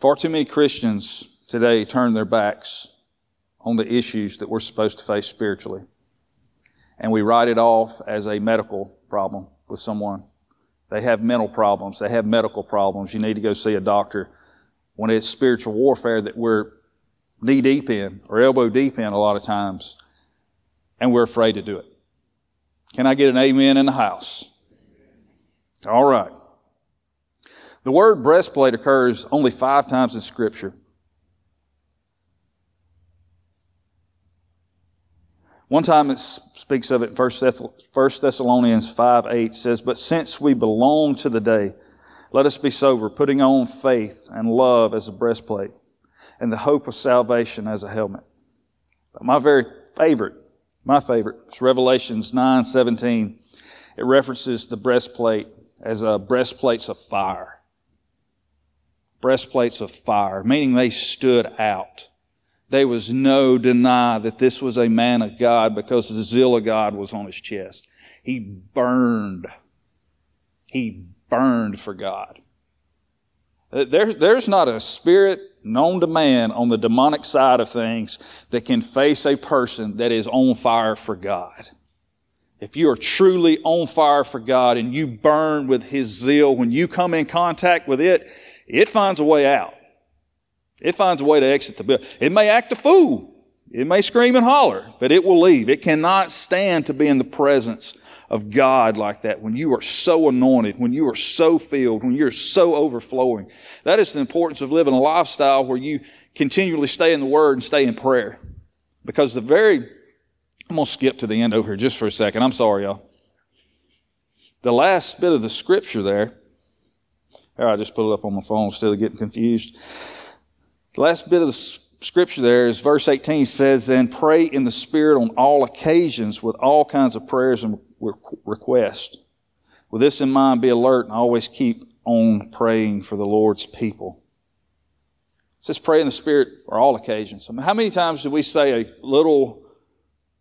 Far too many Christians today turn their backs on the issues that we're supposed to face spiritually. And we write it off as a medical problem with someone. They have mental problems. They have medical problems. You need to go see a doctor when it's spiritual warfare that we're knee deep in or elbow deep in a lot of times and we're afraid to do it. Can I get an amen in the house? All right. The word breastplate occurs only five times in scripture. One time it speaks of it in 1 Thessalonians 5 8 says, But since we belong to the day, let us be sober, putting on faith and love as a breastplate, and the hope of salvation as a helmet. But my very favorite, my favorite, is Revelations 9 17. It references the breastplate as a breastplates of fire. Breastplates of fire, meaning they stood out. There was no deny that this was a man of God because the zeal of God was on his chest. He burned. He burned for God. There, there's not a spirit known to man on the demonic side of things that can face a person that is on fire for God. If you are truly on fire for God and you burn with His zeal, when you come in contact with it, it finds a way out. It finds a way to exit the building. It may act a fool. It may scream and holler, but it will leave. It cannot stand to be in the presence of God like that when you are so anointed, when you are so filled, when you're so overflowing. That is the importance of living a lifestyle where you continually stay in the Word and stay in prayer. Because the very, I'm going to skip to the end over here just for a second. I'm sorry, y'all. The last bit of the scripture there, here, I just put it up on my phone instead of getting confused. The last bit of the scripture there is verse 18 says, and pray in the Spirit on all occasions with all kinds of prayers and requests. With this in mind, be alert and always keep on praying for the Lord's people. It says pray in the Spirit for all occasions. I mean, how many times do we say a little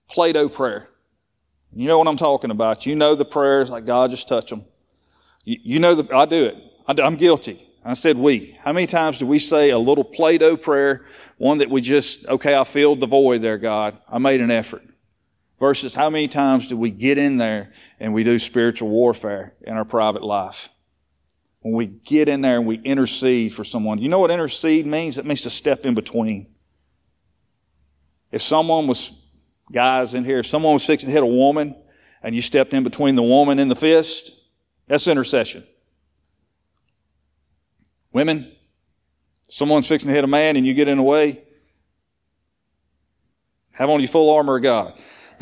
Play-Doh prayer? You know what I'm talking about. You know the prayers like God just touch them. You, you know the, I do it. I'm guilty. I said we. How many times do we say a little Play-Doh prayer? One that we just, okay, I filled the void there, God. I made an effort. Versus how many times do we get in there and we do spiritual warfare in our private life? When we get in there and we intercede for someone. You know what intercede means? It means to step in between. If someone was, guys in here, if someone was fixing to hit a woman and you stepped in between the woman and the fist, that's intercession. Women, someone's fixing to hit a man and you get in the way, have on your full armor of God.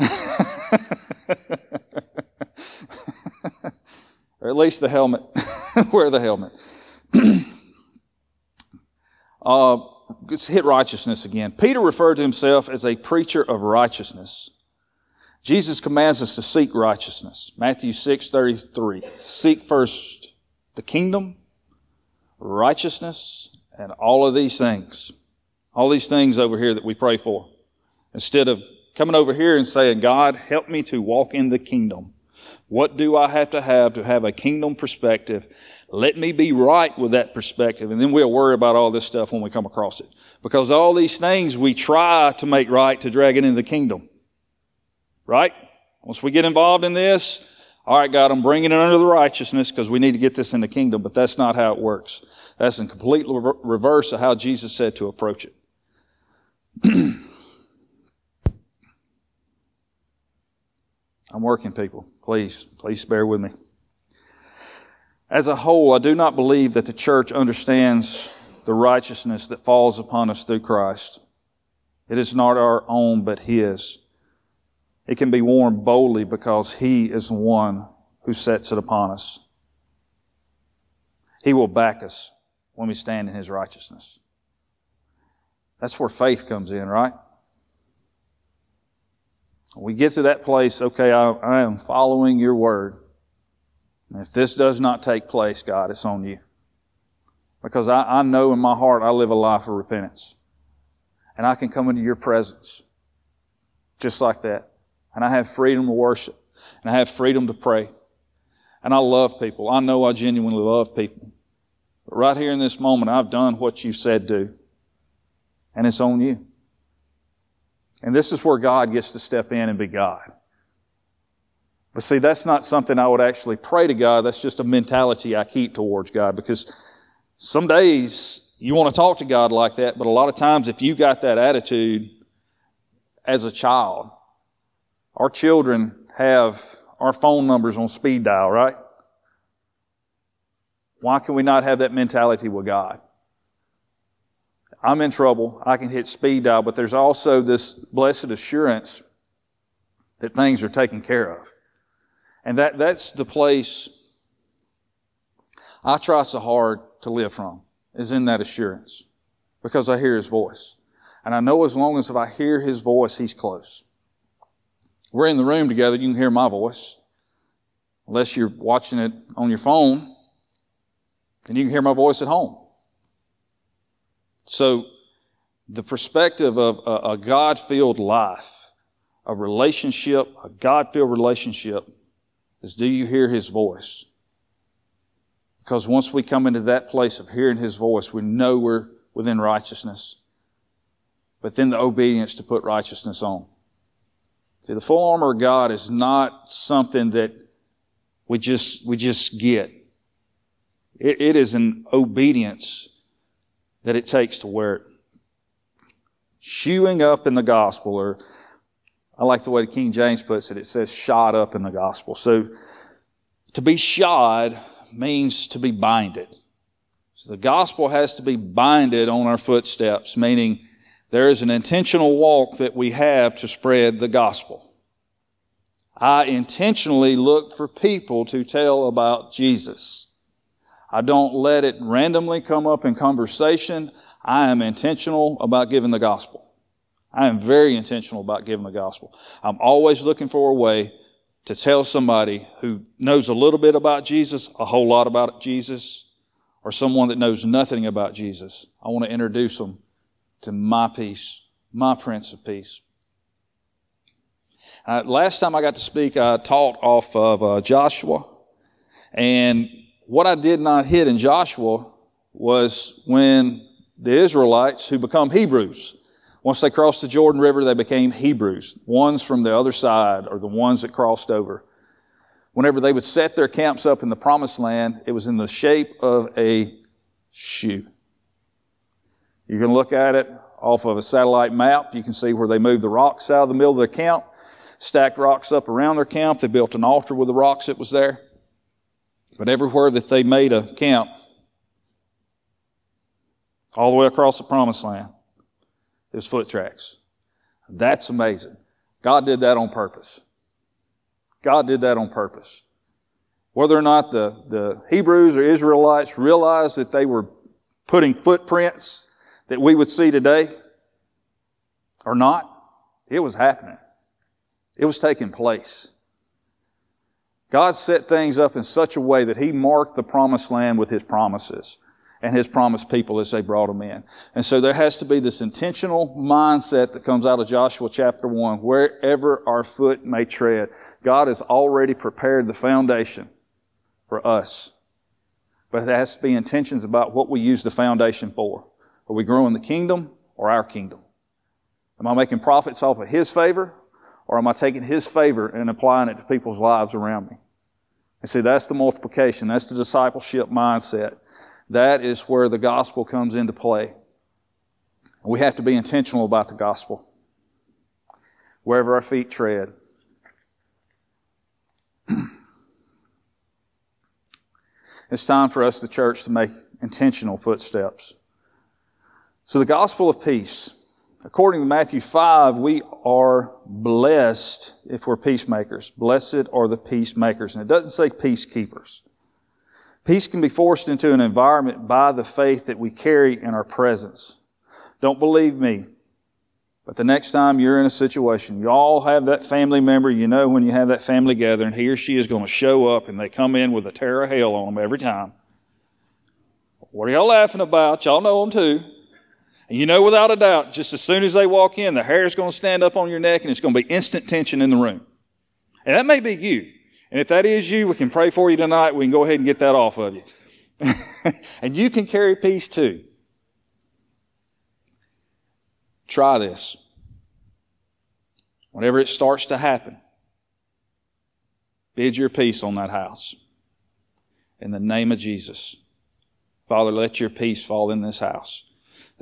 or at least the helmet. Wear the helmet. uh, let's hit righteousness again. Peter referred to himself as a preacher of righteousness. Jesus commands us to seek righteousness. Matthew 6, 33. Seek first the kingdom righteousness, and all of these things. All these things over here that we pray for. Instead of coming over here and saying, God, help me to walk in the kingdom. What do I have to have to have a kingdom perspective? Let me be right with that perspective. And then we'll worry about all this stuff when we come across it. Because all these things we try to make right to drag it into the kingdom. Right? Once we get involved in this, all right, God, I'm bringing it under the righteousness because we need to get this in the kingdom, but that's not how it works. That's in complete reverse of how Jesus said to approach it. I'm working, people. Please, please bear with me. As a whole, I do not believe that the church understands the righteousness that falls upon us through Christ. It is not our own, but His. It can be worn boldly because He is the one who sets it upon us. He will back us when we stand in His righteousness. That's where faith comes in, right? We get to that place, okay, I, I am following your word. And if this does not take place, God, it's on you. Because I, I know in my heart I live a life of repentance. And I can come into your presence just like that. And I have freedom to worship. And I have freedom to pray. And I love people. I know I genuinely love people. But right here in this moment, I've done what you said do. And it's on you. And this is where God gets to step in and be God. But see, that's not something I would actually pray to God. That's just a mentality I keep towards God because some days you want to talk to God like that, but a lot of times if you got that attitude as a child, our children have our phone numbers on speed dial, right? Why can we not have that mentality with God? I'm in trouble. I can hit speed dial, but there's also this blessed assurance that things are taken care of. And that, that's the place I try so hard to live from, is in that assurance. Because I hear His voice. And I know as long as if I hear His voice, He's close. We're in the room together, you can hear my voice. Unless you're watching it on your phone, and you can hear my voice at home. So, the perspective of a, a God filled life, a relationship, a God filled relationship, is do you hear His voice? Because once we come into that place of hearing His voice, we know we're within righteousness. But then the obedience to put righteousness on. See, the full armor of God is not something that we just, we just get. It, it is an obedience that it takes to wear it. Shoeing up in the gospel, or I like the way the King James puts it, it says shod up in the gospel. So to be shod means to be binded. So the gospel has to be binded on our footsteps, meaning there is an intentional walk that we have to spread the gospel. I intentionally look for people to tell about Jesus. I don't let it randomly come up in conversation. I am intentional about giving the gospel. I am very intentional about giving the gospel. I'm always looking for a way to tell somebody who knows a little bit about Jesus, a whole lot about Jesus, or someone that knows nothing about Jesus. I want to introduce them to my peace, my Prince of Peace. Uh, last time I got to speak, I taught off of uh, Joshua, and what I did not hit in Joshua was when the Israelites who become Hebrews, once they crossed the Jordan River, they became Hebrews. Ones from the other side or the ones that crossed over. Whenever they would set their camps up in the promised land, it was in the shape of a shoe. You can look at it off of a satellite map. You can see where they moved the rocks out of the middle of their camp, stacked rocks up around their camp. They built an altar with the rocks that was there. But everywhere that they made a camp, all the way across the promised land, there's foot tracks. That's amazing. God did that on purpose. God did that on purpose. Whether or not the, the Hebrews or Israelites realized that they were putting footprints that we would see today or not, it was happening. It was taking place. God set things up in such a way that He marked the promised land with His promises and His promised people as they brought them in. And so there has to be this intentional mindset that comes out of Joshua chapter 1. Wherever our foot may tread, God has already prepared the foundation for us. But there has to be intentions about what we use the foundation for. Are we growing the kingdom or our kingdom? Am I making profits off of His favor or am I taking His favor and applying it to people's lives around me? And see, that's the multiplication. That's the discipleship mindset. That is where the gospel comes into play. We have to be intentional about the gospel. Wherever our feet tread. it's time for us, the church, to make intentional footsteps. So the gospel of peace. According to Matthew 5, we are blessed if we're peacemakers. Blessed are the peacemakers. And it doesn't say peacekeepers. Peace can be forced into an environment by the faith that we carry in our presence. Don't believe me. But the next time you're in a situation, you all have that family member, you know when you have that family gathering, he or she is going to show up and they come in with a tear of hell on them every time. What are y'all laughing about? Y'all know them too. And you know without a doubt, just as soon as they walk in, the hair is going to stand up on your neck and it's going to be instant tension in the room. And that may be you. And if that is you, we can pray for you tonight. We can go ahead and get that off of you. and you can carry peace too. Try this. Whenever it starts to happen, bid your peace on that house. In the name of Jesus. Father, let your peace fall in this house.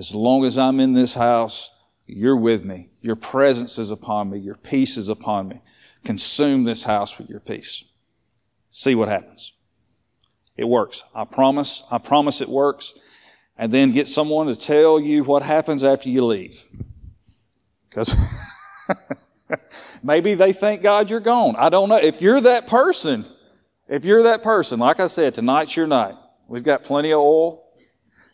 As long as I'm in this house, you're with me. Your presence is upon me. Your peace is upon me. Consume this house with your peace. See what happens. It works. I promise. I promise it works. And then get someone to tell you what happens after you leave. Because maybe they thank God you're gone. I don't know. If you're that person, if you're that person, like I said, tonight's your night. We've got plenty of oil.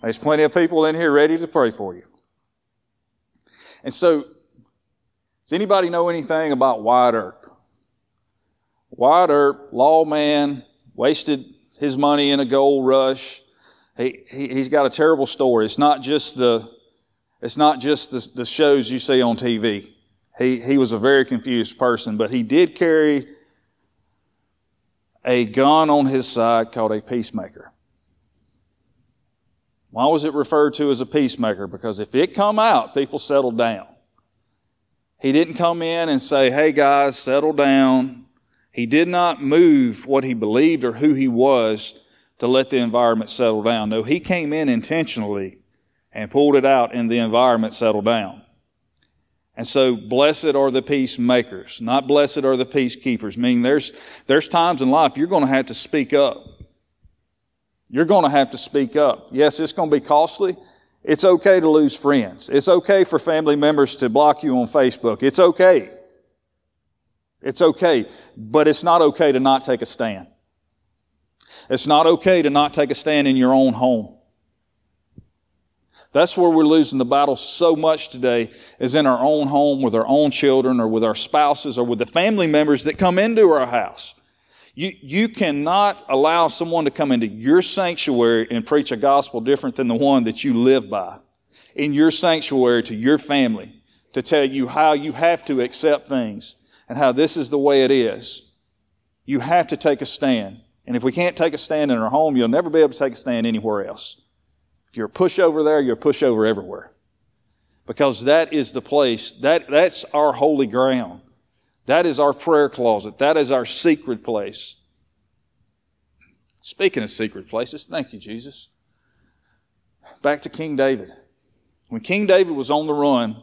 There's plenty of people in here ready to pray for you. And so, does anybody know anything about Wyatt Earp? Wyatt Earp, lawman, wasted his money in a gold rush. He, he, he's got a terrible story. It's not just the, it's not just the, the shows you see on TV. He, he was a very confused person, but he did carry a gun on his side called a peacemaker. Why was it referred to as a peacemaker? Because if it come out, people settled down. He didn't come in and say, hey guys, settle down. He did not move what he believed or who he was to let the environment settle down. No, he came in intentionally and pulled it out and the environment settled down. And so blessed are the peacemakers, not blessed are the peacekeepers, meaning there's, there's times in life you're going to have to speak up. You're going to have to speak up. Yes, it's going to be costly. It's okay to lose friends. It's okay for family members to block you on Facebook. It's okay. It's okay. But it's not okay to not take a stand. It's not okay to not take a stand in your own home. That's where we're losing the battle so much today is in our own home with our own children or with our spouses or with the family members that come into our house. You, you cannot allow someone to come into your sanctuary and preach a gospel different than the one that you live by in your sanctuary to your family to tell you how you have to accept things and how this is the way it is. You have to take a stand. And if we can't take a stand in our home, you'll never be able to take a stand anywhere else. If you're a pushover there, you're a pushover everywhere. Because that is the place, that, that's our holy ground. That is our prayer closet. That is our secret place. Speaking of secret places, thank you, Jesus. Back to King David. When King David was on the run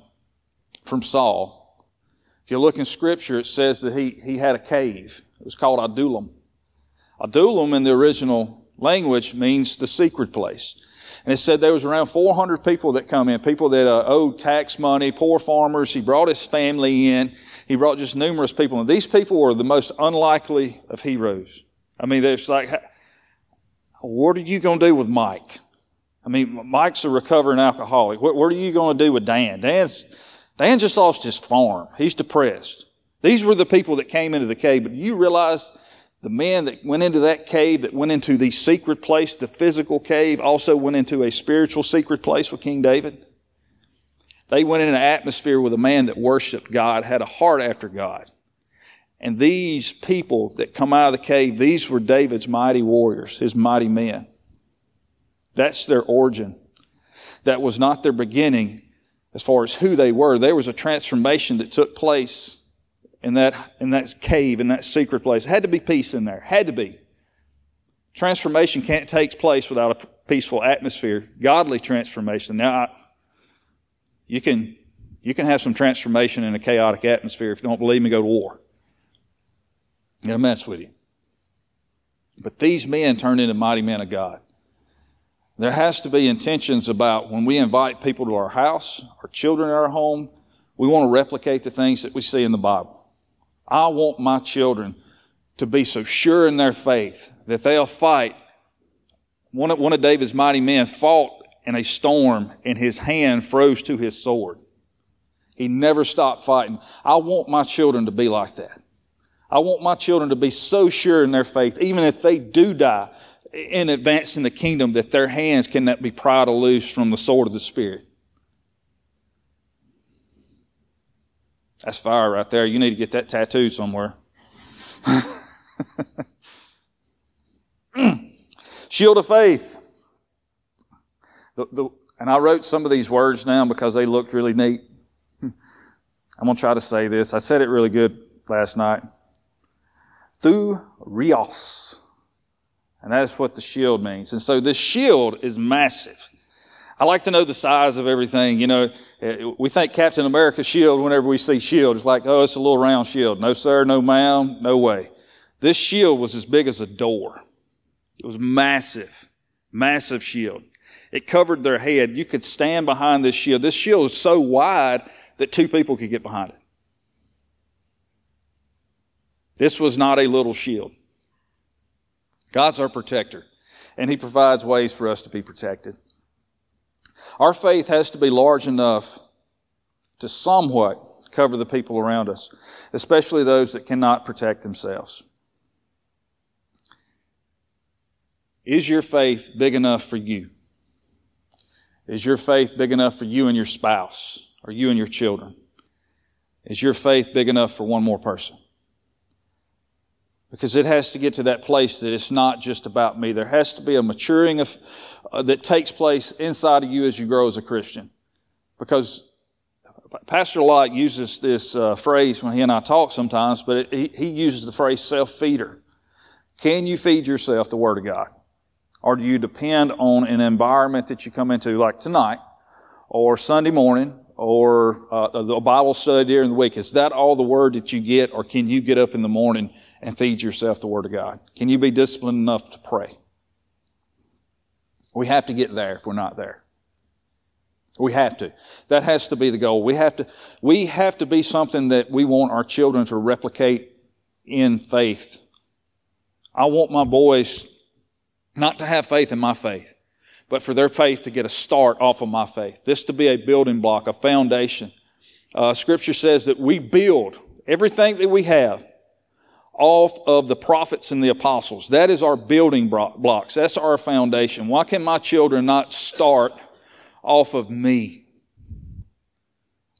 from Saul, if you look in scripture, it says that he, he had a cave. It was called Adullam. Adullam in the original language means the secret place. And it said there was around 400 people that come in, people that uh, owed tax money, poor farmers. He brought his family in. He brought just numerous people. And these people were the most unlikely of heroes. I mean, it's like, what are you going to do with Mike? I mean, Mike's a recovering alcoholic. What, what are you going to do with Dan? Dan's, Dan just lost his farm. He's depressed. These were the people that came into the cave, but you realize the men that went into that cave, that went into the secret place, the physical cave, also went into a spiritual secret place with King David. They went in an atmosphere with a man that worshiped God, had a heart after God. And these people that come out of the cave, these were David's mighty warriors, his mighty men. That's their origin. That was not their beginning as far as who they were. There was a transformation that took place in that, in that cave, in that secret place. had to be peace in there. Had to be. Transformation can't take place without a peaceful atmosphere. Godly transformation. Now, I, you can, you can have some transformation in a chaotic atmosphere. If you don't believe me, go to war. I'm going to mess with you. But these men turned into mighty men of God. There has to be intentions about when we invite people to our house, our children our home, we want to replicate the things that we see in the Bible. I want my children to be so sure in their faith that they'll fight. One of, one of David's mighty men fought in a storm and his hand froze to his sword. He never stopped fighting. I want my children to be like that. I want my children to be so sure in their faith, even if they do die in advancing the kingdom, that their hands cannot be pried loose from the sword of the Spirit. That's fire right there. You need to get that tattooed somewhere. Shield of faith. The, the, and I wrote some of these words down because they looked really neat. I'm going to try to say this. I said it really good last night. Thu Rios. And that's what the shield means. And so this shield is massive. I like to know the size of everything. You know, eh, we think Captain America shield whenever we see shield. It's like, oh, it's a little round shield. No, sir, no, ma'am, no way. This shield was as big as a door. It was massive, massive shield. It covered their head. You could stand behind this shield. This shield is so wide that two people could get behind it. This was not a little shield. God's our protector, and He provides ways for us to be protected. Our faith has to be large enough to somewhat cover the people around us, especially those that cannot protect themselves. Is your faith big enough for you? Is your faith big enough for you and your spouse or you and your children? Is your faith big enough for one more person? Because it has to get to that place that it's not just about me. There has to be a maturing of, uh, that takes place inside of you as you grow as a Christian. Because Pastor Lott uses this uh, phrase when he and I talk sometimes, but it, he, he uses the phrase self-feeder. Can you feed yourself the Word of God? Or do you depend on an environment that you come into like tonight or Sunday morning or uh, the Bible study during the week? Is that all the Word that you get or can you get up in the morning and feed yourself the Word of God? Can you be disciplined enough to pray? We have to get there if we're not there. We have to. That has to be the goal. We have to, we have to be something that we want our children to replicate in faith. I want my boys not to have faith in my faith, but for their faith to get a start off of my faith. This to be a building block, a foundation. Uh, scripture says that we build everything that we have off of the prophets and the apostles. That is our building blocks. That's our foundation. Why can my children not start off of me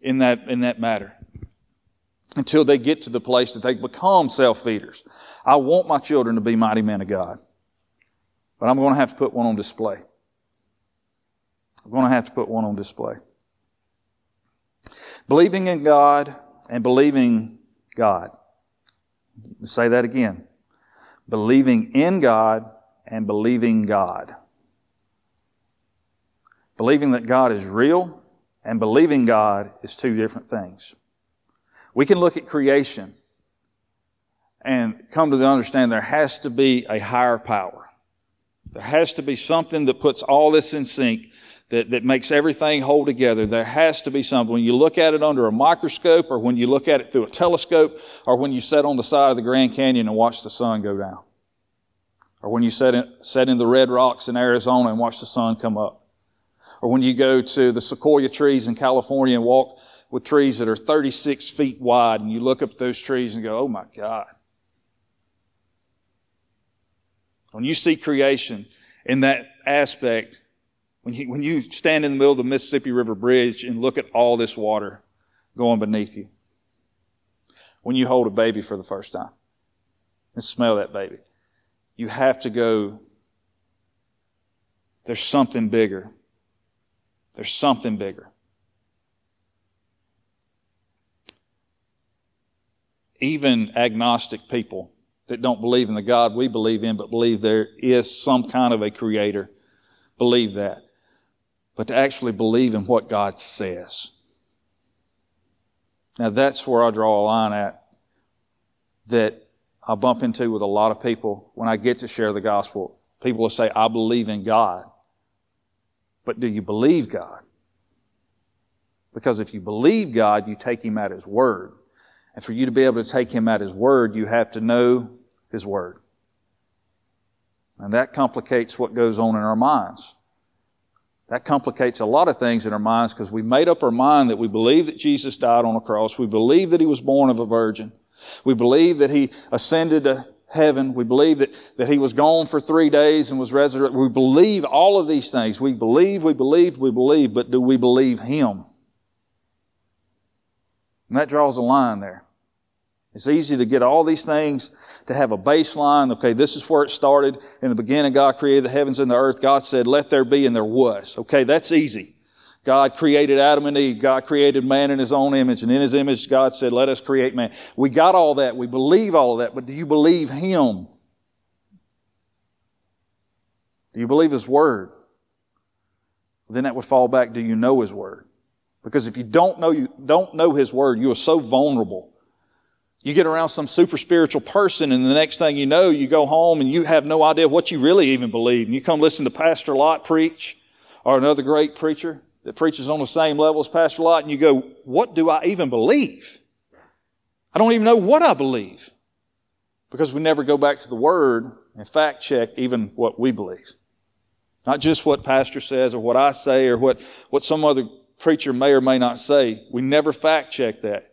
in that, in that matter? Until they get to the place that they become self-feeders. I want my children to be mighty men of God. But I'm going to have to put one on display. I'm going to have to put one on display. Believing in God and believing God. Say that again. Believing in God and believing God. Believing that God is real and believing God is two different things. We can look at creation and come to the understanding there has to be a higher power. There has to be something that puts all this in sync that, that makes everything hold together. There has to be something. When you look at it under a microscope or when you look at it through a telescope or when you sit on the side of the Grand Canyon and watch the sun go down. Or when you sit in, sit in the red rocks in Arizona and watch the sun come up. Or when you go to the sequoia trees in California and walk with trees that are 36 feet wide and you look up those trees and go, oh my God. When you see creation in that aspect, when you, when you stand in the middle of the Mississippi River Bridge and look at all this water going beneath you, when you hold a baby for the first time and smell that baby, you have to go, there's something bigger. There's something bigger. Even agnostic people that don't believe in the God we believe in, but believe there is some kind of a creator, believe that but to actually believe in what God says. Now that's where I draw a line at that I bump into with a lot of people when I get to share the gospel. People will say, I believe in God. But do you believe God? Because if you believe God, you take Him at His word. And for you to be able to take Him at His word, you have to know His word. And that complicates what goes on in our minds. That complicates a lot of things in our minds because we made up our mind that we believe that Jesus died on a cross. We believe that he was born of a virgin. We believe that he ascended to heaven. We believe that, that he was gone for three days and was resurrected. We believe all of these things. We believe, we believe, we believe, but do we believe him? And that draws a line there. It's easy to get all these things to have a baseline. Okay, this is where it started. In the beginning, God created the heavens and the earth. God said, let there be, and there was. Okay, that's easy. God created Adam and Eve. God created man in his own image. And in his image, God said, let us create man. We got all that. We believe all of that. But do you believe him? Do you believe his word? Then that would fall back, do you know his word? Because if you don't know, you don't know his word, you are so vulnerable. You get around some super spiritual person and the next thing you know, you go home and you have no idea what you really even believe. And you come listen to Pastor Lott preach or another great preacher that preaches on the same level as Pastor Lott and you go, what do I even believe? I don't even know what I believe because we never go back to the Word and fact check even what we believe. Not just what pastor says or what I say or what, what some other preacher may or may not say. We never fact check that.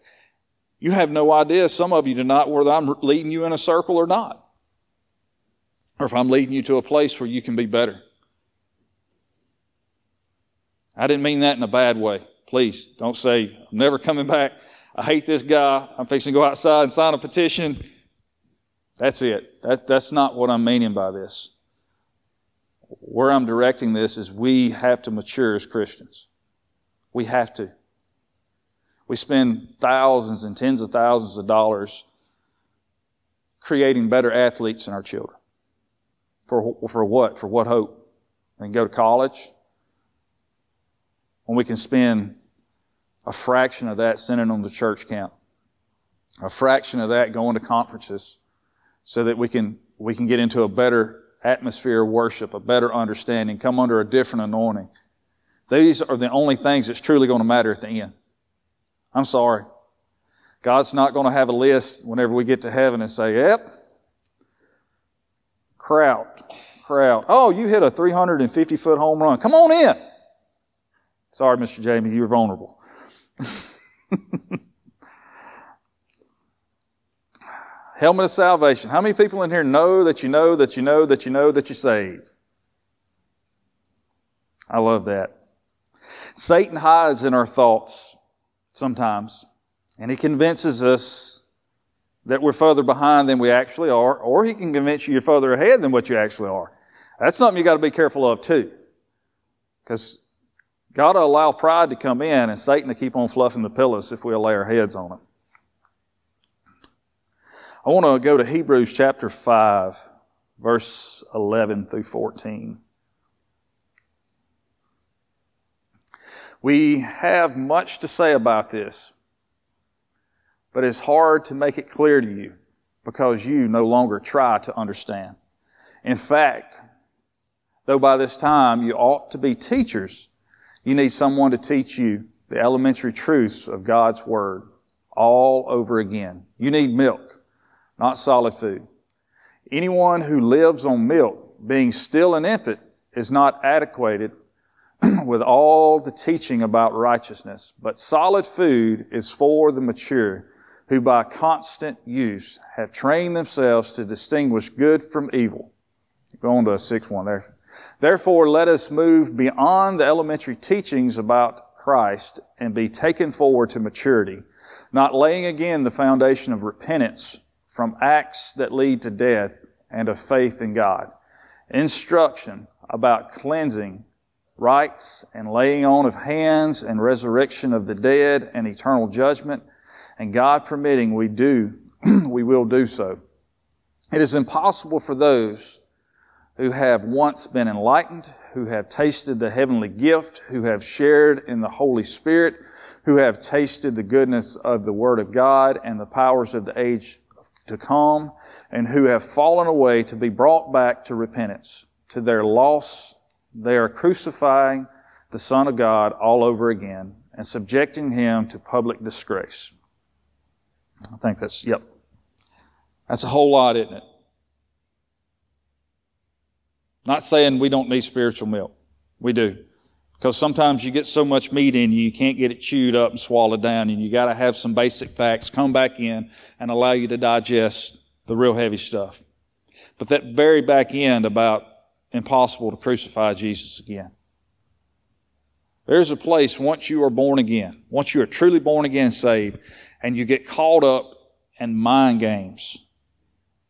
You have no idea, some of you do not, whether I'm leading you in a circle or not. Or if I'm leading you to a place where you can be better. I didn't mean that in a bad way. Please don't say, I'm never coming back. I hate this guy. I'm fixing to go outside and sign a petition. That's it. That, that's not what I'm meaning by this. Where I'm directing this is we have to mature as Christians. We have to. We spend thousands and tens of thousands of dollars creating better athletes in our children. For, for what? For what hope? They can go to college. When we can spend a fraction of that sending them to church camp. A fraction of that going to conferences so that we can, we can get into a better atmosphere of worship, a better understanding, come under a different anointing. These are the only things that's truly going to matter at the end. I'm sorry. God's not going to have a list whenever we get to heaven and say, yep, crowd, crowd. Oh, you hit a 350 foot home run. Come on in. Sorry, Mr. Jamie, you're vulnerable. Helmet of salvation. How many people in here know that you know that you know that you know that you're saved? I love that. Satan hides in our thoughts sometimes, and he convinces us that we're further behind than we actually are, or he can convince you you're further ahead than what you actually are. That's something you got to be careful of too. Because God will allow pride to come in and Satan to keep on fluffing the pillows if we'll lay our heads on it. I want to go to Hebrews chapter 5, verse 11 through 14. We have much to say about this, but it's hard to make it clear to you because you no longer try to understand. In fact, though by this time you ought to be teachers, you need someone to teach you the elementary truths of God's Word all over again. You need milk not solid food. Anyone who lives on milk, being still an infant, is not adequated with all the teaching about righteousness. But solid food is for the mature, who by constant use have trained themselves to distinguish good from evil. Go on to a sixth one there. Therefore, let us move beyond the elementary teachings about Christ and be taken forward to maturity, not laying again the foundation of repentance from acts that lead to death and of faith in God. Instruction about cleansing, rites and laying on of hands and resurrection of the dead and eternal judgment. And God permitting we do, we will do so. It is impossible for those who have once been enlightened, who have tasted the heavenly gift, who have shared in the Holy Spirit, who have tasted the goodness of the Word of God and the powers of the age to come and who have fallen away to be brought back to repentance. To their loss, they are crucifying the Son of God all over again and subjecting him to public disgrace. I think that's, yep. That's a whole lot, isn't it? Not saying we don't need spiritual milk. We do. Because sometimes you get so much meat in you, you can't get it chewed up and swallowed down, and you gotta have some basic facts come back in and allow you to digest the real heavy stuff. But that very back end about impossible to crucify Jesus again. There's a place once you are born again, once you are truly born again saved, and you get caught up and mind games.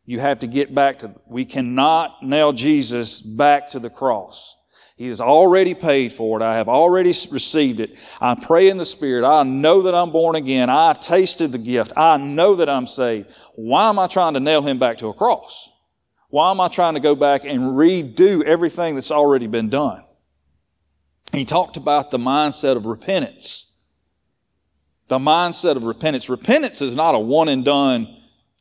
You have to get back to, we cannot nail Jesus back to the cross. He has already paid for it. I have already received it. I pray in the Spirit. I know that I'm born again. I tasted the gift. I know that I'm saved. Why am I trying to nail him back to a cross? Why am I trying to go back and redo everything that's already been done? He talked about the mindset of repentance. The mindset of repentance. Repentance is not a one and done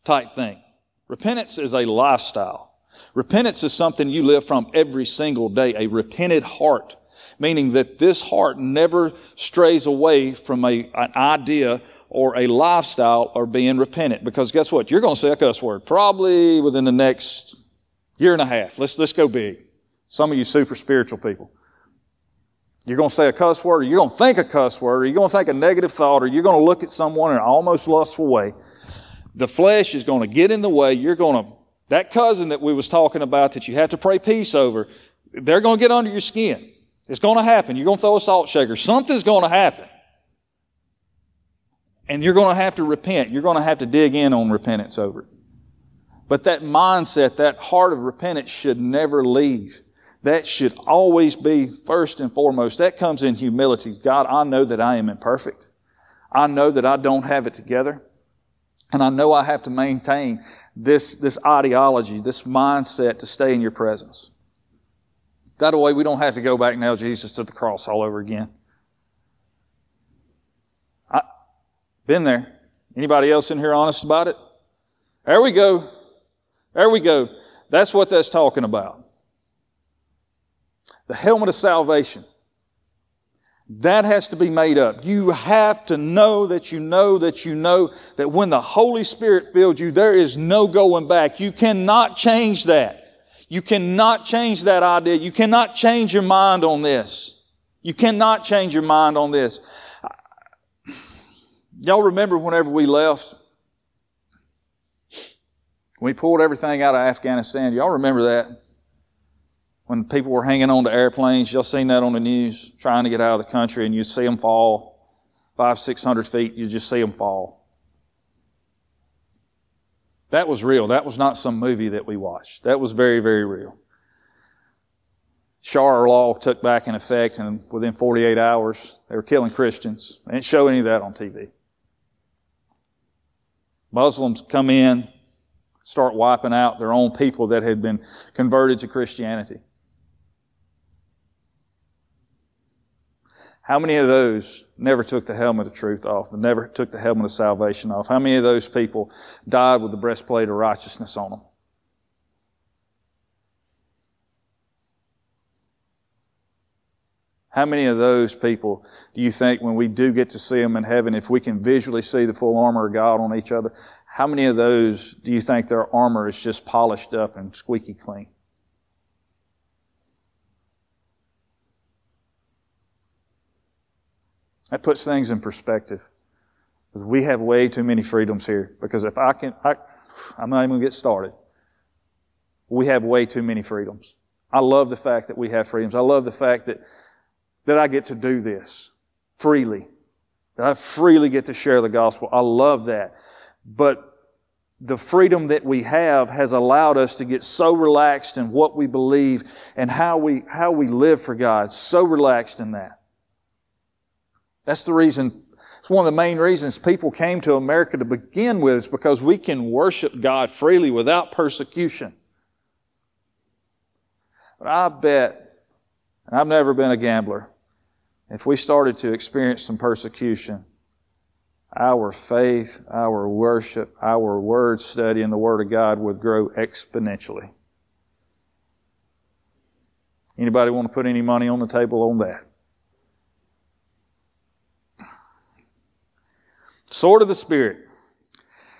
type thing. Repentance is a lifestyle. Repentance is something you live from every single day, a repented heart, meaning that this heart never strays away from a, an idea or a lifestyle or being repentant. Because guess what? You're going to say a cuss word probably within the next year and a half. Let's, let's go big. Some of you super spiritual people. You're going to say a cuss word, or you're going to think a cuss word, or you're going to think a negative thought, or you're going to look at someone in an almost lustful way. The flesh is going to get in the way. You're going to, that cousin that we was talking about that you have to pray peace over, they're going to get under your skin. It's going to happen. You're going to throw a salt shaker. Something's going to happen. And you're going to have to repent. You're going to have to dig in on repentance over it. But that mindset, that heart of repentance should never leave. That should always be first and foremost. That comes in humility. God, I know that I am imperfect. I know that I don't have it together. And I know I have to maintain this, this ideology, this mindset to stay in your presence. That way we don't have to go back now, Jesus, to the cross all over again. I, been there. Anybody else in here honest about it? There we go. There we go. That's what that's talking about the helmet of salvation. That has to be made up. You have to know that you know that you know that when the Holy Spirit filled you, there is no going back. You cannot change that. You cannot change that idea. You cannot change your mind on this. You cannot change your mind on this. Y'all remember whenever we left? We pulled everything out of Afghanistan. Y'all remember that? when people were hanging on to airplanes. Y'all seen that on the news, trying to get out of the country, and you see them fall five, six hundred feet. You just see them fall. That was real. That was not some movie that we watched. That was very, very real. Sharia law took back in effect, and within 48 hours, they were killing Christians. They didn't show any of that on TV. Muslims come in, start wiping out their own people that had been converted to Christianity. How many of those never took the helmet of truth off, never took the helmet of salvation off? How many of those people died with the breastplate of righteousness on them? How many of those people do you think when we do get to see them in heaven, if we can visually see the full armor of God on each other, how many of those do you think their armor is just polished up and squeaky clean? That puts things in perspective. We have way too many freedoms here. Because if I can, I, I'm not even going to get started. We have way too many freedoms. I love the fact that we have freedoms. I love the fact that, that I get to do this freely. That I freely get to share the gospel. I love that. But the freedom that we have has allowed us to get so relaxed in what we believe and how we, how we live for God. So relaxed in that. That's the reason, it's one of the main reasons people came to America to begin with is because we can worship God freely without persecution. But I bet, and I've never been a gambler, if we started to experience some persecution, our faith, our worship, our word study in the Word of God would grow exponentially. Anybody want to put any money on the table on that? Sword of the Spirit.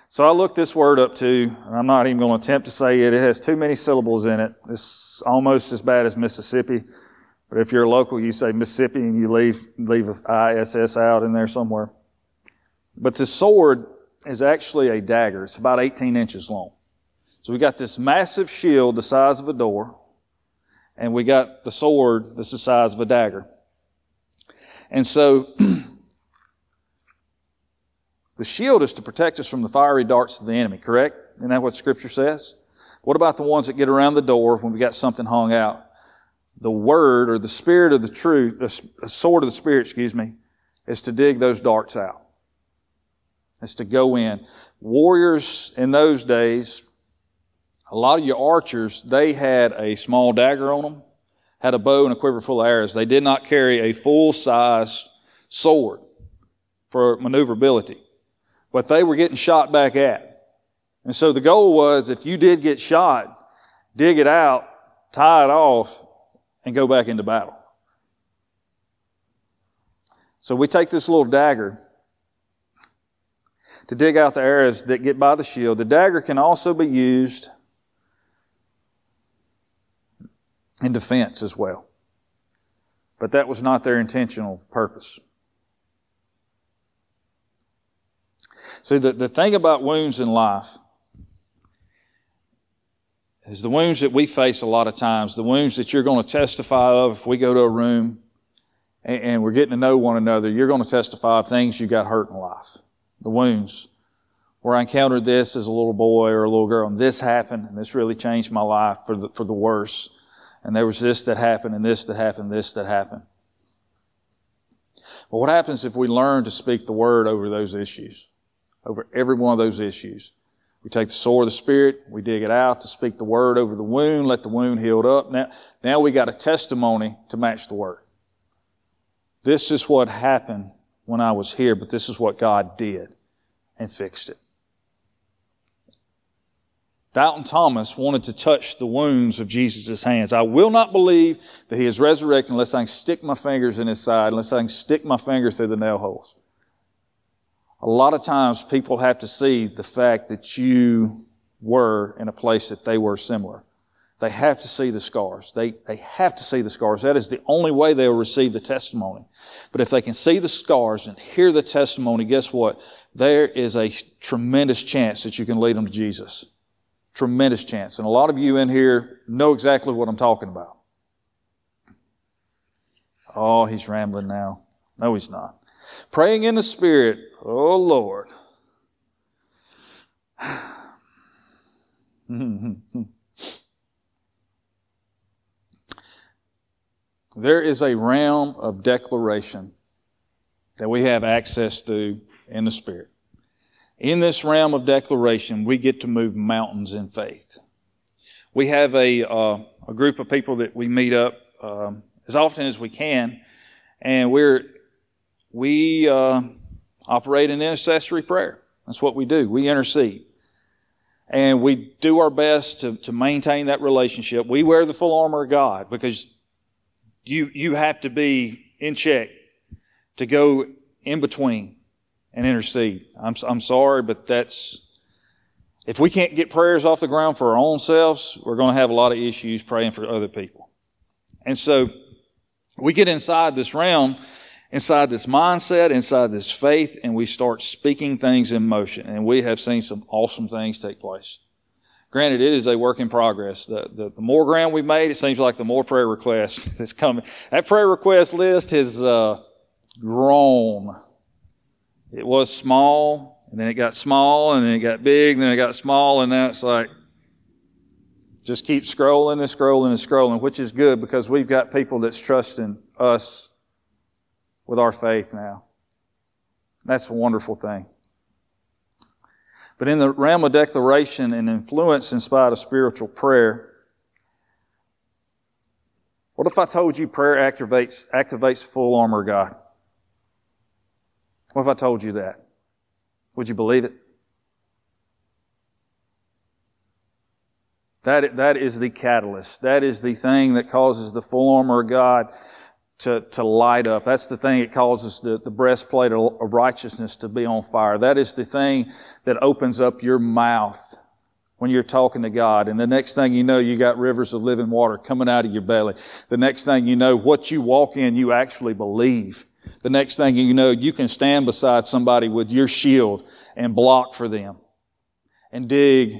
So I looked this word up too, and I'm not even going to attempt to say it. It has too many syllables in it. It's almost as bad as Mississippi. But if you're a local, you say Mississippi and you leave, leave ISS out in there somewhere. But the sword is actually a dagger. It's about 18 inches long. So we got this massive shield the size of a door, and we got the sword that's the size of a dagger. And so The shield is to protect us from the fiery darts of the enemy, correct? Isn't that what scripture says? What about the ones that get around the door when we got something hung out? The word or the spirit of the truth, the sword of the spirit, excuse me, is to dig those darts out. It's to go in. Warriors in those days, a lot of your archers, they had a small dagger on them, had a bow and a quiver full of arrows. They did not carry a full size sword for maneuverability, but they were getting shot back at. And so the goal was if you did get shot, dig it out, tie it off, and go back into battle. So we take this little dagger to dig out the arrows that get by the shield. The dagger can also be used in defense as well. But that was not their intentional purpose. See, the, the thing about wounds in life is the wounds that we face a lot of times, the wounds that you're going to testify of if we go to a room and, and we're getting to know one another, you're going to testify of things you got hurt in life. The wounds. Where I encountered this as a little boy or a little girl and this happened and this really changed my life for the, for the worse. And there was this that happened and this that happened, this that happened. But what happens if we learn to speak the word over those issues? Over every one of those issues. We take the sword of the Spirit, we dig it out to speak the word over the wound, let the wound healed up. Now, now we got a testimony to match the word. This is what happened when I was here, but this is what God did and fixed it. Doubting Thomas wanted to touch the wounds of Jesus' hands. I will not believe that he is resurrected unless I can stick my fingers in his side, unless I can stick my fingers through the nail holes. A lot of times people have to see the fact that you were in a place that they were similar. They have to see the scars. They, they have to see the scars. That is the only way they'll receive the testimony. But if they can see the scars and hear the testimony, guess what? There is a tremendous chance that you can lead them to Jesus. Tremendous chance. And a lot of you in here know exactly what I'm talking about. Oh, he's rambling now. No, he's not. Praying in the Spirit. Oh, Lord. there is a realm of declaration that we have access to in the Spirit. In this realm of declaration, we get to move mountains in faith. We have a, uh, a group of people that we meet up um, as often as we can, and we're we uh, operate in intercessory prayer. That's what we do. We intercede. And we do our best to, to maintain that relationship. We wear the full armor of God because you, you have to be in check to go in between and intercede. I'm, I'm sorry, but that's, if we can't get prayers off the ground for our own selves, we're going to have a lot of issues praying for other people. And so we get inside this realm inside this mindset, inside this faith, and we start speaking things in motion. And we have seen some awesome things take place. Granted, it is a work in progress. The, the, the more ground we've made, it seems like the more prayer requests that's coming. That prayer request list has uh, grown. It was small, and then it got small, and then it got big, and then it got small, and now it's like just keep scrolling and scrolling and scrolling, which is good because we've got people that's trusting us with our faith now. That's a wonderful thing. But in the realm of declaration and influence in spite of spiritual prayer, what if I told you prayer activates, activates full armor God? What if I told you that? Would you believe it? That, that is the catalyst. That is the thing that causes the full armor of God to, to light up. That's the thing it causes the, the breastplate of righteousness to be on fire. That is the thing that opens up your mouth when you're talking to God. And the next thing you know, you got rivers of living water coming out of your belly. The next thing you know, what you walk in, you actually believe. The next thing you know, you can stand beside somebody with your shield and block for them and dig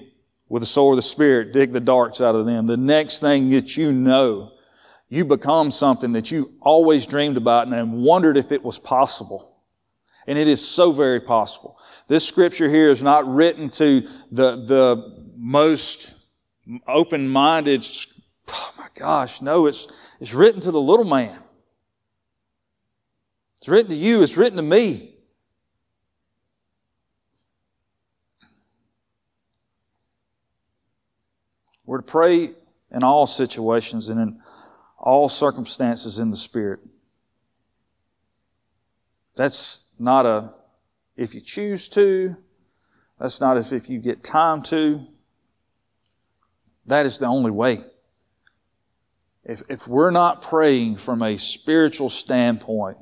with the sword of the Spirit, dig the darts out of them. The next thing that you know, you become something that you always dreamed about and wondered if it was possible. And it is so very possible. This scripture here is not written to the, the most open-minded, oh my gosh, no, it's, it's written to the little man. It's written to you, it's written to me. We're to pray in all situations and in all circumstances in the Spirit. That's not a if you choose to. That's not as if you get time to. That is the only way. If, if we're not praying from a spiritual standpoint,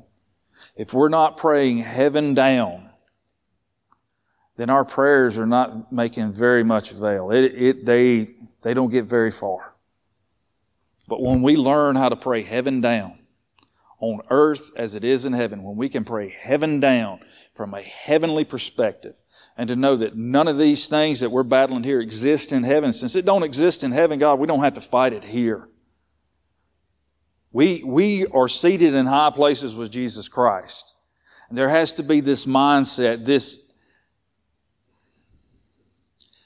if we're not praying heaven down, then our prayers are not making very much avail. It, it, they, they don't get very far. But when we learn how to pray heaven down, on earth as it is in heaven, when we can pray heaven down from a heavenly perspective, and to know that none of these things that we're battling here exist in heaven. Since it don't exist in heaven, God, we don't have to fight it here. We, we are seated in high places with Jesus Christ. And there has to be this mindset, this,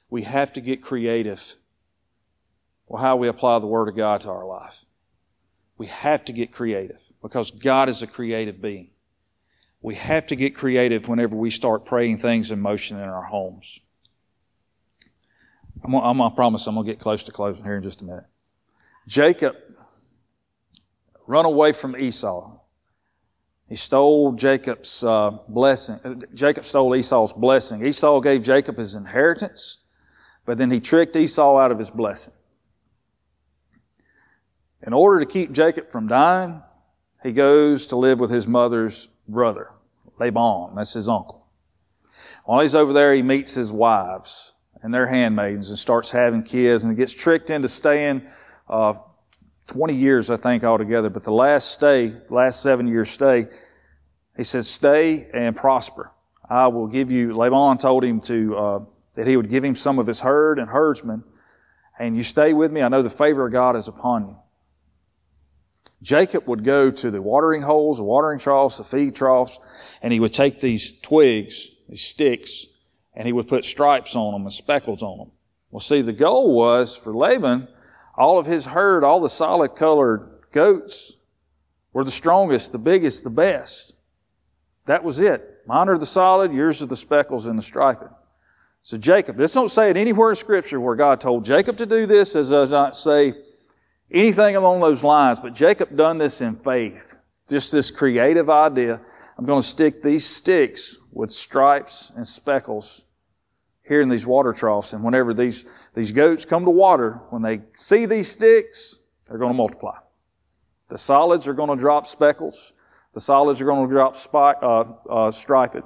we have to get creative well, how we apply the Word of God to our life. We have to get creative because God is a creative being. We have to get creative whenever we start praying things in motion in our homes. I'm gonna, I'm promise I'm gonna get close to closing here in just a minute. Jacob run away from Esau. He stole Jacob's uh, blessing. Uh, Jacob stole Esau's blessing. Esau gave Jacob his inheritance, but then he tricked Esau out of his blessing. In order to keep Jacob from dying, he goes to live with his mother's brother, Laban. That's his uncle. While he's over there, he meets his wives and their handmaidens and starts having kids and gets tricked into staying uh, 20 years, I think, altogether. But the last stay, last seven year stay, he says, stay and prosper. I will give you, Laban told him to, uh, that he would give him some of his herd and herdsmen. And you stay with me. I know the favor of God is upon you. Jacob would go to the watering holes, the watering troughs, the feed troughs, and he would take these twigs, these sticks, and he would put stripes on them and speckles on them. Well, see, the goal was for Laban, all of his herd, all the solid colored goats were the strongest, the biggest, the best. That was it. Mine are the solid, yours are the speckles and the striping. So Jacob, this don't say it anywhere in scripture where God told Jacob to do this, as does not say anything along those lines, but Jacob done this in faith. Just this creative idea. I'm going to stick these sticks with stripes and speckles here in these water troughs. And whenever these, these goats come to water, when they see these sticks, they're going to multiply. The solids are going to drop speckles. The solids are going to drop spike, uh, uh, striped.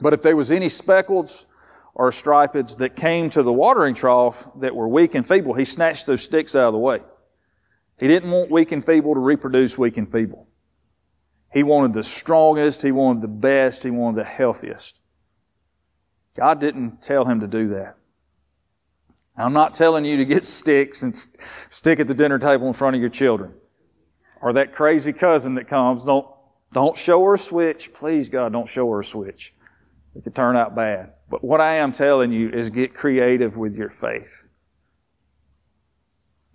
But if there was any speckles or stripeds that came to the watering trough that were weak and feeble, he snatched those sticks out of the way. He didn't want weak and feeble to reproduce weak and feeble. He wanted the strongest, he wanted the best, he wanted the healthiest. God didn't tell him to do that. I'm not telling you to get sticks and stick at the dinner table in front of your children. Or that crazy cousin that comes, don't, don't show her a switch. Please God, don't show her a switch. It could turn out bad. But what I am telling you is get creative with your faith.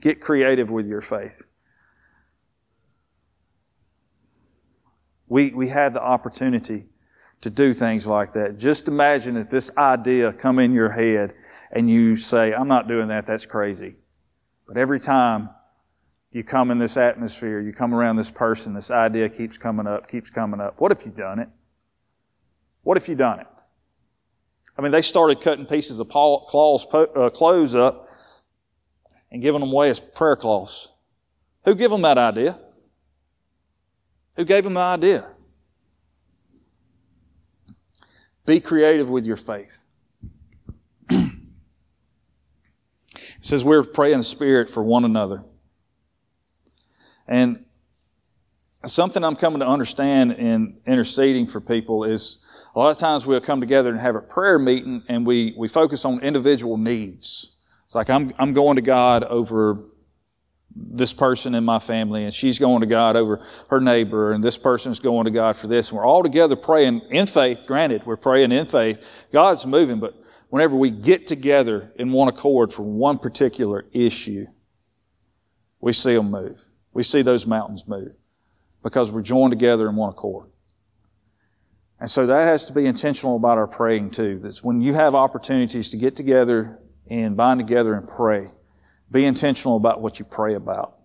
Get creative with your faith. We, we have the opportunity to do things like that. Just imagine that this idea come in your head and you say, I'm not doing that, that's crazy. But every time you come in this atmosphere, you come around this person, this idea keeps coming up, keeps coming up. What if you done it? What if you done it? I mean, they started cutting pieces of Paul's uh, clothes up and giving them away as prayer cloths. Who gave them that idea? Who gave them the idea? Be creative with your faith. it says we're praying the Spirit for one another. And something I'm coming to understand in interceding for people is a lot of times we'll come together and have a prayer meeting and we, we focus on individual needs. It's like I'm, I'm going to God over this person in my family and she's going to God over her neighbor and this person's going to God for this. And we're all together praying in faith. Granted, we're praying in faith. God's moving, but whenever we get together in one accord for one particular issue, we see them move. We see those mountains move because we're joined together in one accord. And so that has to be intentional about our praying too. That's when you have opportunities to get together and bind together and pray, be intentional about what you pray about.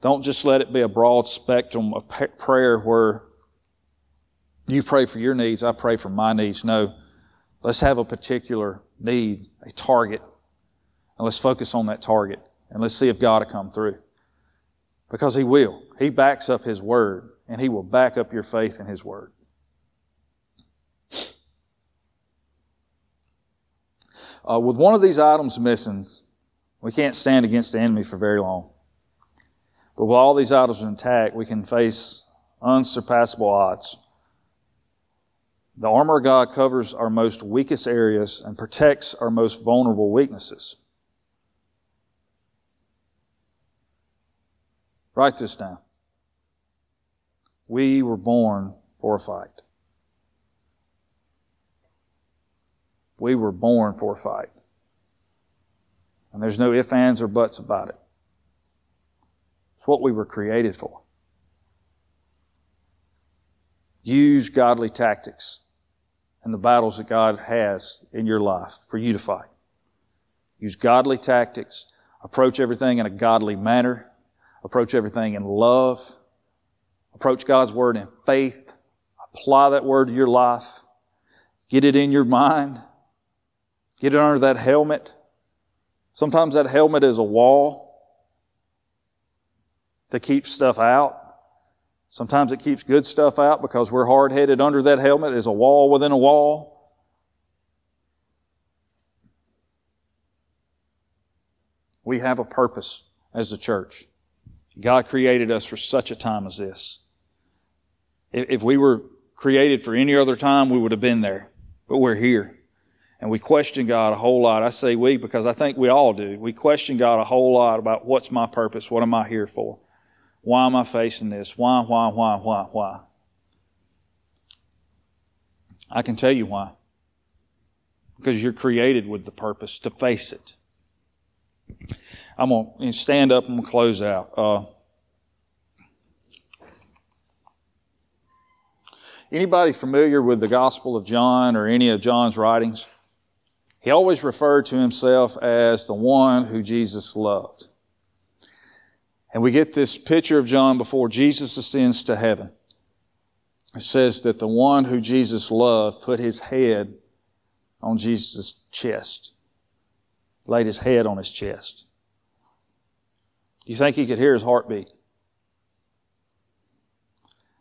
Don't just let it be a broad spectrum of prayer where you pray for your needs, I pray for my needs. No, let's have a particular need, a target, and let's focus on that target and let's see if God will come through. Because He will. He backs up His Word and He will back up your faith in His Word. Uh, with one of these items missing, we can't stand against the enemy for very long. But with all these items intact, we can face unsurpassable odds. The armor of God covers our most weakest areas and protects our most vulnerable weaknesses. Write this down. We were born for a fight. We were born for a fight. And there's no ifs, ands, or buts about it. It's what we were created for. Use godly tactics in the battles that God has in your life for you to fight. Use godly tactics. Approach everything in a godly manner. Approach everything in love. Approach God's Word in faith. Apply that Word to your life. Get it in your mind. Get it under that helmet. Sometimes that helmet is a wall to keep stuff out. Sometimes it keeps good stuff out because we're hard headed. Under that helmet is a wall within a wall. We have a purpose as the church. God created us for such a time as this. If we were created for any other time, we would have been there. But we're here and we question God a whole lot. I say we because I think we all do. We question God a whole lot about what's my purpose? What am I here for? Why am I facing this? Why, why, why, why, why? I can tell you why. Because you're created with the purpose to face it. I'm going to stand up and close out. Uh, anybody familiar with the Gospel of John or any of John's writings? He always referred to himself as the one who Jesus loved. And we get this picture of John before Jesus ascends to heaven. It says that the one who Jesus loved put his head on Jesus' chest, laid his head on his chest. You think he could hear his heartbeat?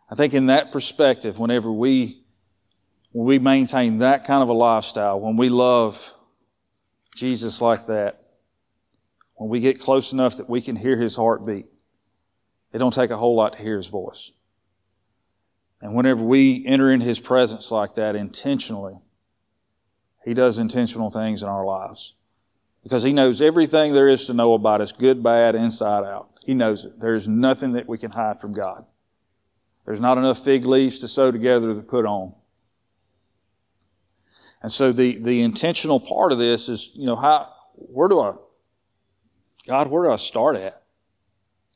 I think in that perspective, whenever we when we maintain that kind of a lifestyle, when we love Jesus like that, when we get close enough that we can hear his heartbeat, it don't take a whole lot to hear his voice. And whenever we enter in his presence like that intentionally, he does intentional things in our lives. Because he knows everything there is to know about us, good, bad, inside out. He knows it. There is nothing that we can hide from God. There's not enough fig leaves to sew together to put on. And so the, the intentional part of this is, you know, how, where do I, God, where do I start at?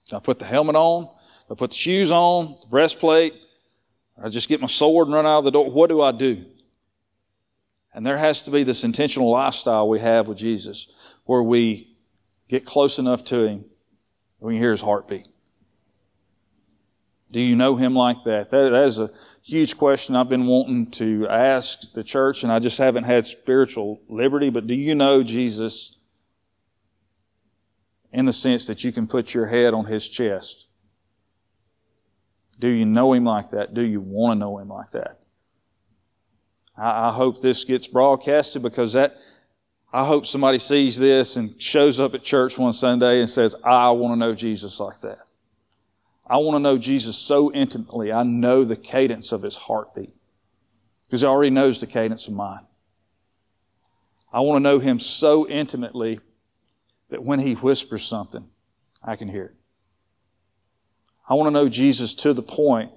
Do I put the helmet on? Do I put the shoes on, the breastplate? I just get my sword and run out of the door? What do I do? And there has to be this intentional lifestyle we have with Jesus where we get close enough to Him we can hear His heartbeat. Do you know Him like that? That, that is a huge question I've been wanting to ask the church, and I just haven't had spiritual liberty. But do you know Jesus in the sense that you can put your head on his chest? Do you know him like that? Do you want to know him like that? I, I hope this gets broadcasted because that, I hope somebody sees this and shows up at church one Sunday and says, I want to know Jesus like that. I want to know Jesus so intimately. I know the cadence of his heartbeat because he already knows the cadence of mine. I want to know him so intimately that when he whispers something, I can hear it. I want to know Jesus to the point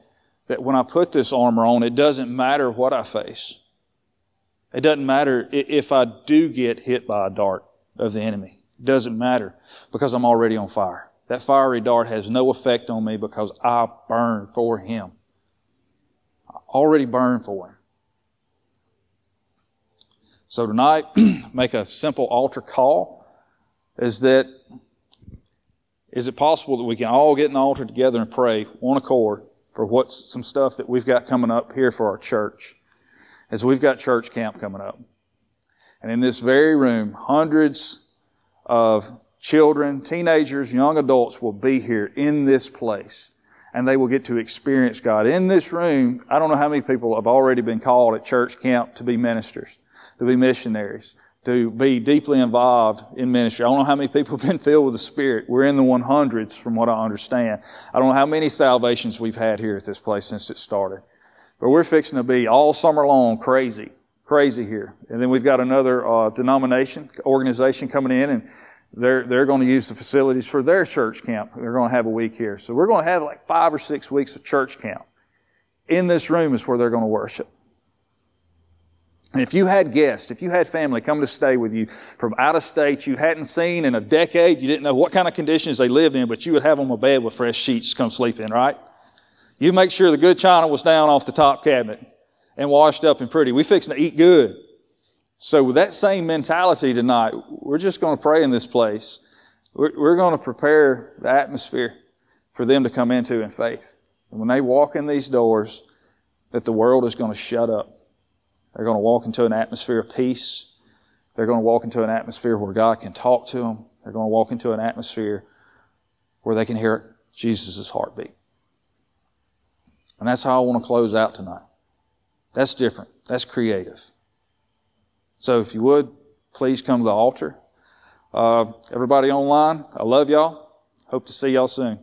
that when I put this armor on, it doesn't matter what I face. It doesn't matter if I do get hit by a dart of the enemy. It doesn't matter because I'm already on fire. That fiery dart has no effect on me because I burn for Him. I already burn for Him. So tonight, make a simple altar call is that is it possible that we can all get an altar together and pray one accord for what's some stuff that we've got coming up here for our church? As we've got church camp coming up. And in this very room, hundreds of children, teenagers, young adults will be here in this place. And they will get to experience God. In this room, I don't know how many people have already been called at church camp to be ministers, to be missionaries to be deeply involved in ministry. I don't know how many people have been filled with the Spirit. We're in the 100s from what I understand. I don't know how many salvations we've had here at this place since it started. But we're fixing to be all summer long crazy, crazy here. And then we've got another uh, denomination, organization coming in and they're, they're going to use the facilities for their church camp. They're going to have a week here. So we're going to have like five or six weeks of church camp. In this room is where they're going to worship. And if you had guests, if you had family come to stay with you from out of state you hadn't seen in a decade, you didn't know what kind of conditions they lived in, but you would have them a bed with fresh sheets to come sleep in, right? You make sure the good china was down off the top cabinet and washed up and pretty. We fixing to eat good. So with that same mentality tonight, we're just going to pray in this place. We're, we're going to prepare the atmosphere for them to come into in faith. And when they walk in these doors, that the world is going to shut up they're going to walk into an atmosphere of peace. They're going to walk into an atmosphere where God can talk to them. They're going to walk into an atmosphere where they can hear Jesus' heartbeat. And that's how I want to close out tonight. That's different. That's creative. So if you would, please come to the altar. Uh, everybody online, I love y'all. Hope to see y'all soon.